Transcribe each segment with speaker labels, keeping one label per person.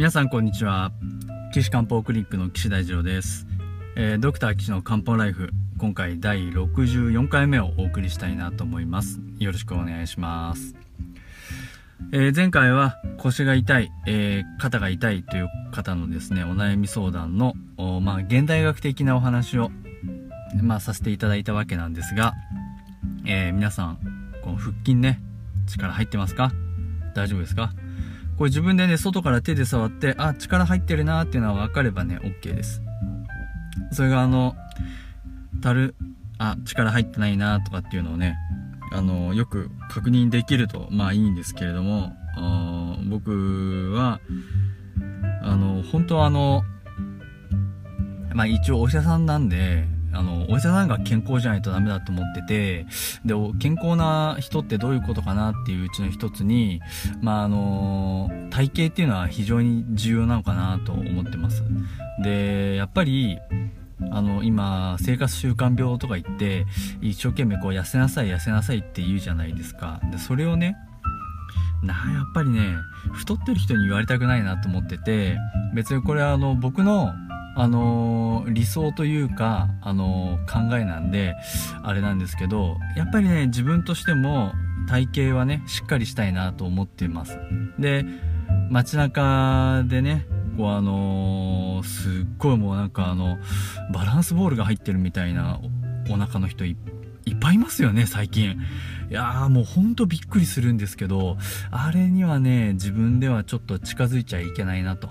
Speaker 1: 皆さんこんにちは。岸漢方クリニックの岸大二郎です、えー、ドクター岸の漢方ライフ今回第64回目をお送りしたいなと思います。よろしくお願いします。えー、前回は腰が痛い、えー、肩が痛いという方のですね、お悩み相談の、まあ、現代学的なお話を、まあ、させていただいたわけなんですが、えー、皆さん、この腹筋ね、力入ってますか？大丈夫ですか？これ自分でね、外から手で触って、あ、力入ってるなっていうのは分かればね、OK です。それがあの、たる、あ、力入ってないなとかっていうのをね、あの、よく確認できると、まあいいんですけれども、僕は、あの、本当はあの、まあ一応お医者さんなんで、あの、お医者さんが健康じゃないとダメだと思ってて、で、健康な人ってどういうことかなっていううちの一つに、まあ、あの、体型っていうのは非常に重要なのかなと思ってます。で、やっぱり、あの、今、生活習慣病とか言って、一生懸命こう、痩せなさい、痩せなさいって言うじゃないですか。で、それをね、なやっぱりね、太ってる人に言われたくないなと思ってて、別にこれはあの、僕のあのー、理想というか、あのー、考えなんで、あれなんですけど、やっぱりね、自分としても体型はね、しっかりしたいなと思っています。で、街中でね、こうあのー、すっごいもうなんかあの、バランスボールが入ってるみたいなお腹の人いっぱいいますよね、最近。いやーもうほんとびっくりするんですけど、あれにはね、自分ではちょっと近づいちゃいけないなと。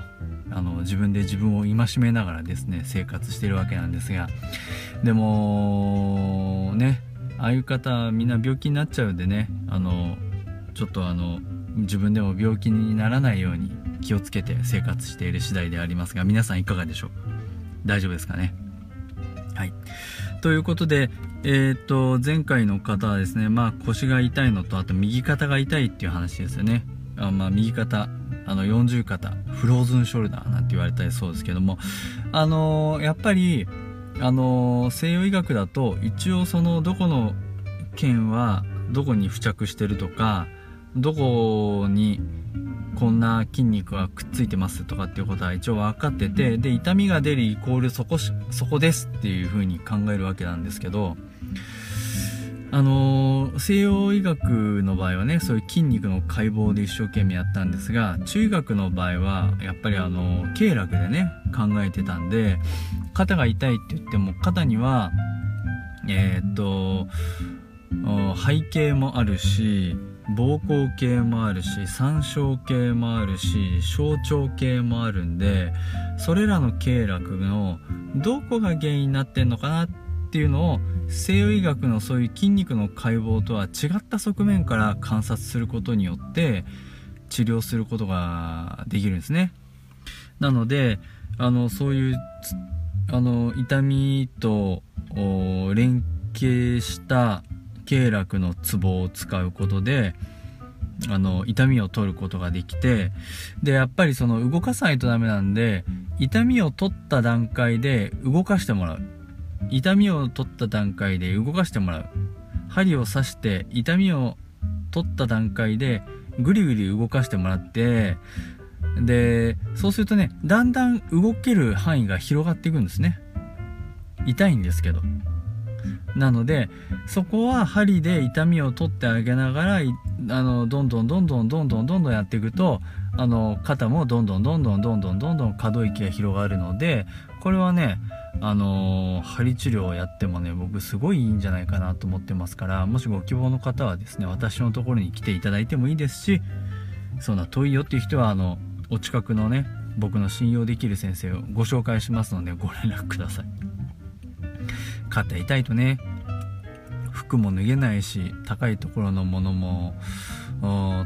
Speaker 1: あの自分で自分を戒めながらですね生活してるわけなんですがでもねああいう方みんな病気になっちゃうんでねあのちょっとあの自分でも病気にならないように気をつけて生活している次第でありますが皆さんいかがでしょう大丈夫ですかね？はい。ということでえっ、と前回の方はですねまあ腰が痛いのとあと右肩が痛いっていう話ですよね。あまあ右肩あの40肩フローズンショルダーなんて言われたりそうですけどもあのー、やっぱりあのー、西洋医学だと一応そのどこの腱はどこに付着してるとかどこにこんな筋肉がくっついてますとかっていうことは一応分かっててで痛みが出るイコールそこそこですっていう風に考えるわけなんですけどあのー、西洋医学の場合はねそういう筋肉の解剖で一生懸命やったんですが中医学の場合はやっぱりあの経絡でね考えてたんで肩が痛いって言っても肩にはえー、っと背景もあるし膀胱系もあるし三焦系もあるし小腸系もあるんでそれらの経絡のどこが原因になってんのかなってっていうのを西洋医学のそういう筋肉の解剖とは違った側面から観察することによって治療することができるんですね。なので、あの、そういう、あの、痛みと連携した経絡のツボを使うことで、あの、痛みを取ることができて、で、やっぱりその動かさないとダメなんで、痛みを取った段階で動かしてもらう。痛みを取った段階で動かしてもらう針を刺して痛みを取った段階でぐりぐり動かしてもらってでそうするとねだんだん動ける範囲が広がっていくんですね。痛いんですけど。なのでそこは針で痛みを取ってあげながらあのどんどんどんどんどんどんどんどんやっていくとあの肩もどんどんどんどんどんどんどんどん可動域が広がるのでこれはねあの、針治療をやってもね僕すごいいいんじゃないかなと思ってますからもしご希望の方はですね私のところに来ていただいてもいいですしそんな遠いよっていう人はあのお近くのね僕の信用できる先生をご紹介しますのでご連絡ください。肩痛いとね服も脱げないし高いところのものも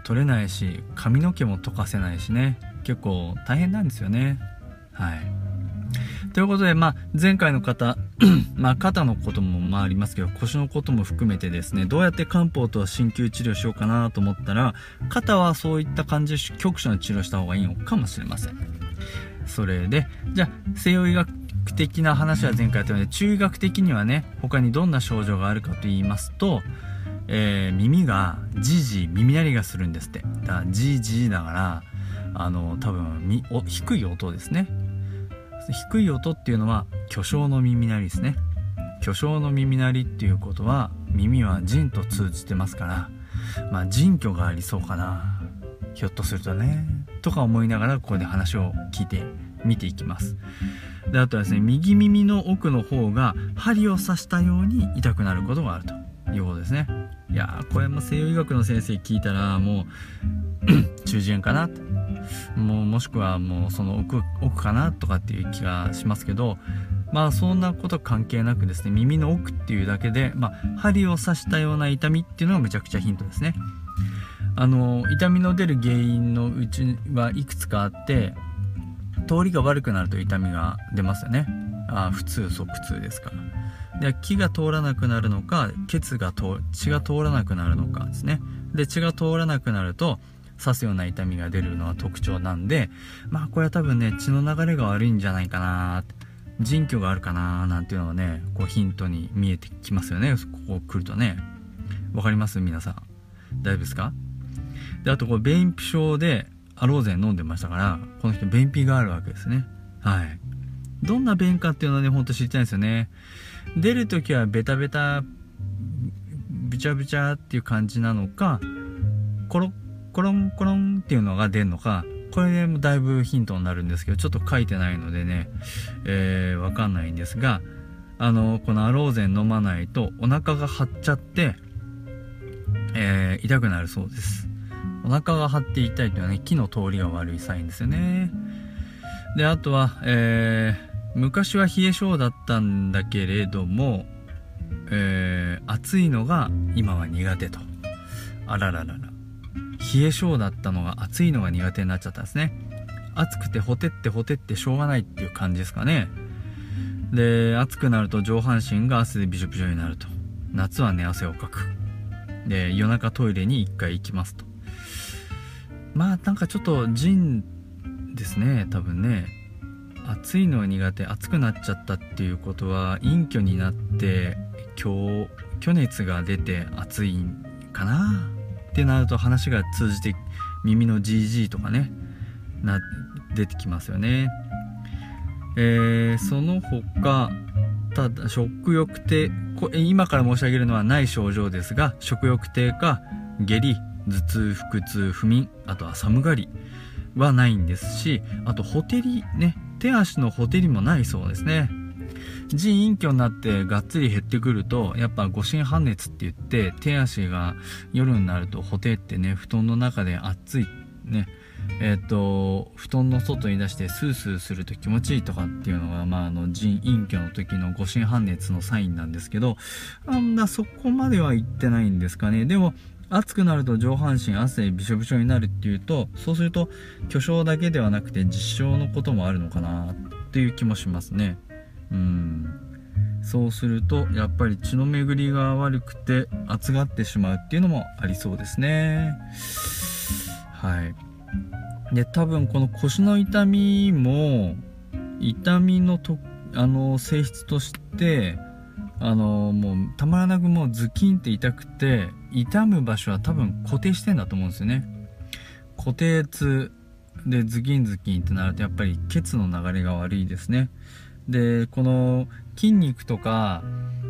Speaker 1: 取れないし髪の毛も溶かせないしね結構大変なんですよね。はい。ということで、まあ、前回の方、まあ、肩のこともまあありますけど、腰のことも含めてですね、どうやって漢方と鍼灸治療しようかなと思ったら、肩はそういった感じで局所の治療した方がいいのかもしれません。それで、じゃあ、西洋医学的な話は前回やったので、中医学的にはね、他にどんな症状があるかと言いますと、えー、耳がじじ耳鳴りがするんですって。だからじじだから、あの多分みお低い音ですね低い音っていうのは巨匠の耳鳴りですね。巨匠の耳鳴りっていうことは耳は人と通じてますからまあ人居がありそうかな。ひょっとするとね。とか思いながらここで話を聞いて見ていきます。であとはですね右耳の奥の方が針を刺したように痛くなることがあるということですね。いやーこれも西洋医学の先生聞いたらもう 中耳炎かなもうもしくはもうその奥奥かなとかっていう気がしますけどまあそんなこと関係なくですね耳の奥っていうだけで、まあ、針を刺したような痛みっていうのがめちゃくちゃヒントですね。あの痛みの出る原因のうちはいくつかあって通りが悪くなると痛みが出ますよね。あ普通即痛ですから。で気が通らなくなるのか血が通血が通らなくなるのかですね。で血が通らなくなると刺すような痛みが出るのは特徴なんでまあこれは多分ね血の流れが悪いんじゃないかな腎虚があるかななんていうのはねこうヒントに見えてきますよね。ここ来るとね。わかります？皆さん。大丈夫ですか？であとこれ便秘症でアローゼン飲んでましたからこの人便秘があるわけですね。はい。どんな便かっていうのはねほんと知りたいんですよね。出るときはベタベタビチャビチャっていう感じなのかコロコロンコロンっていうのが出るのかこれでもだいぶヒントになるんですけどちょっと書いてないのでねえー、わかんないんですがあのこのアローゼン飲まないとお腹が張っちゃってえー、痛くなるそうです。お腹が張って痛いというのはね木の通りが悪いサインですよね。であとは、えー、昔は冷え性だったんだけれども、えー、暑いのが今は苦手と。あらららら。冷え性だったのが暑いのが苦手になっちゃったんですね。暑くてほてってほてってしょうがないっていう感じですかね。で暑くなると上半身が汗でびしょびしょになると。夏は寝汗をかく。で夜中トイレに1回行きますと。まあなんかちょっと腎ですね多分ね。暑いのは苦手暑くなっちゃったっていうことは陰虚になって今日虚熱が出て暑いんかな？ってなると話が通じて耳の GG とかねな出てきますよね。えー、その他ただ食欲低今から申し上げるのはない症状ですが食欲低下下痢頭痛腹痛不眠あとは寒がりはないんですしあとほてりね手足のほてりもないそうですね。腎陰虚になってがっつり減ってくるとやっぱ五心半熱って言って手足が夜になるとほてってね布団の中で暑いね。えっ、ー、と布団の外に出してスースーすると気持ちいいとかっていうのが、まあ、あの腎陰虚の時の五心半熱のサインなんですけどあんなそこまでは言ってないんですかね。でも暑くなると上半身汗びしょびしょになるっていうとそうすると巨匠だけではなくて実証のこともあるのかなっていう気もしますね。うん。そうするとやっぱり血の巡りが悪くて熱がってしまうっていうのもありそうですね。はい。で多分この腰の痛みも痛みのとあの性質としてあのもうたまらなくもうズキンって痛くて痛む場所は多分固定してんだと思うんですよね。固定痛でズキンズキンってなるとやっぱり血の流れが悪いですね。でこの筋肉とか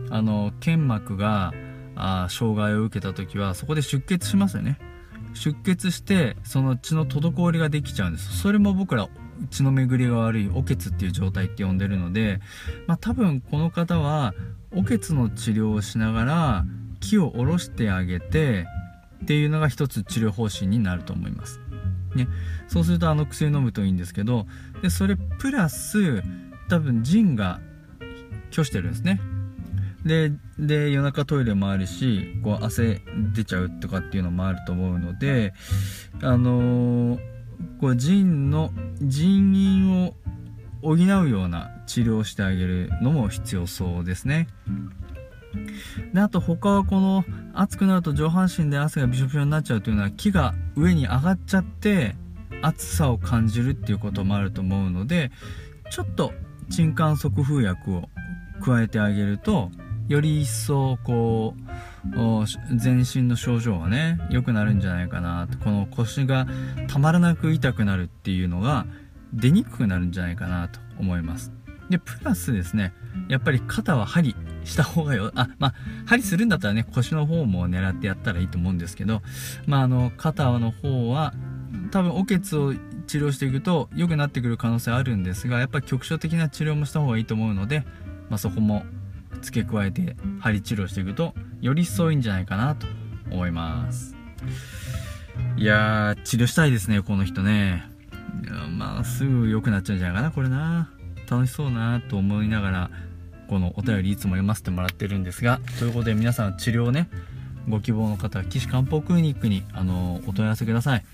Speaker 1: あの腱膜があ障害を受けた時はそこで出血しますよね。出血してその血の滞りができちゃうんです。それも僕ら血の巡りが悪いお血っていう状態って呼んでるので、まあ、多分この方はおけつの治療をしながら木を下ろしてあげてっていうのが一つ治療方針になると思います。ね、そうするとあの薬飲むといいんですけどでそれプラス多分腎が拒してるんですねでで夜中トイレもあるしこう汗出ちゃうとかっていうのもあると思うのであのー、こう腎の腎陰を補うような治療をしてあげるのも必要そうですね。であと他はこの暑くなると上半身で汗がびしょびしょになっちゃうというのは木が上に上がっちゃって暑さを感じるっていうこともあると思うのでちょっと鎮汗速風薬を加えてあげるとより一層こう全身の症状がね良くなるんじゃないかなこの腰がたまらなく痛くなるっていうのが出にくくなるんじゃないかなと思います。でプラスですねやっぱり肩は針した方がよあまあ針するんだったらね腰の方も狙ってやったらいいと思うんですけどまああの肩の方は多分おけつを治療していくと良くなってくる可能性あるんですがやっぱり局所的な治療もした方がいいと思うので、まあ、そこも付け加えて針治療していくとより一層いいんじゃないかなと思います。いやー治療したいですねこの人ね。まあすぐ良くなっちゃうんじゃないかなこれな楽しそうなと思いながらこのお便りいつも読ませてもらってるんですがということで皆さん治療ねご希望の方は岸漢方クリニックにあのお問い合わせください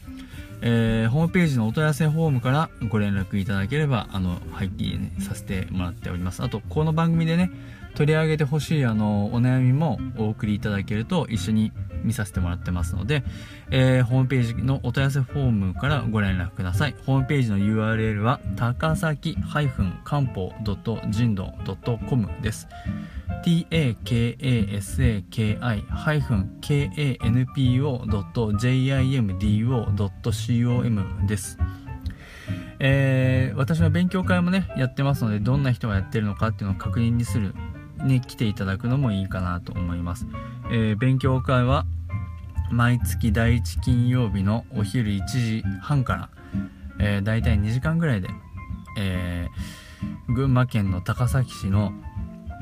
Speaker 1: えー、ホームページのお問い合わせフォームからご連絡いただければ、あの、廃棄、ね、させてもらっております。あと、この番組でね、取り上げてほしい、あの、お悩みもお送りいただけると一緒に見させてもらってますので、えー、ホームページのお問い合わせフォームからご連絡ください。ホームページの URL は、高崎漢方人道 .com です。takasaki-kanpo.jimdo.com です。えー、私の勉強会もね、やってますので、どんな人がやってるのかっていうのを確認にする、ね、来ていただくのもいいかなと思います。えー、勉強会は、毎月第1金曜日のお昼1時半から、えー、大体2時間ぐらいで、えー、群馬県の高崎市の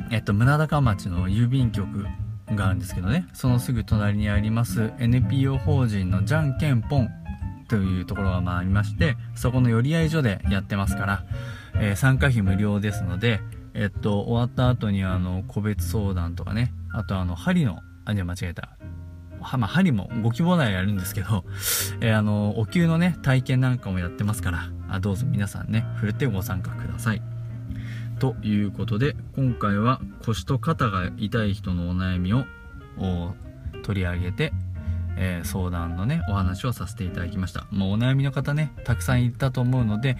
Speaker 1: えっと、宗高町の郵便局があるんですけどね、そのすぐ隣にあります NPO 法人のじゃんけんぽんというところがまあありまして、そこの寄り合い所でやってますから、えー、参加費無料ですので、えっと、終わった後にあの、個別相談とかね、あとあの、針の、あ、じゃ間違えた。は、まあ、針もご希望ならやるんですけど、えー、あの、お灸のね、体験なんかもやってますから、あどうぞ皆さんね、ふるってご参加ください。ということで今回は腰と肩が痛い人のお悩みを取り上げて、えー、相談のねお話をさせていただきましたもうお悩みの方ねたくさんいたと思うので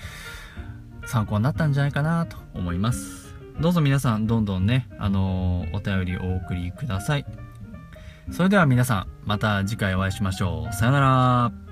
Speaker 1: 参考になったんじゃないかなと思いますどうぞ皆さんどんどんねあのー、お便りお送りください。それでは皆さんまた次回お会いしましょう。さよなら。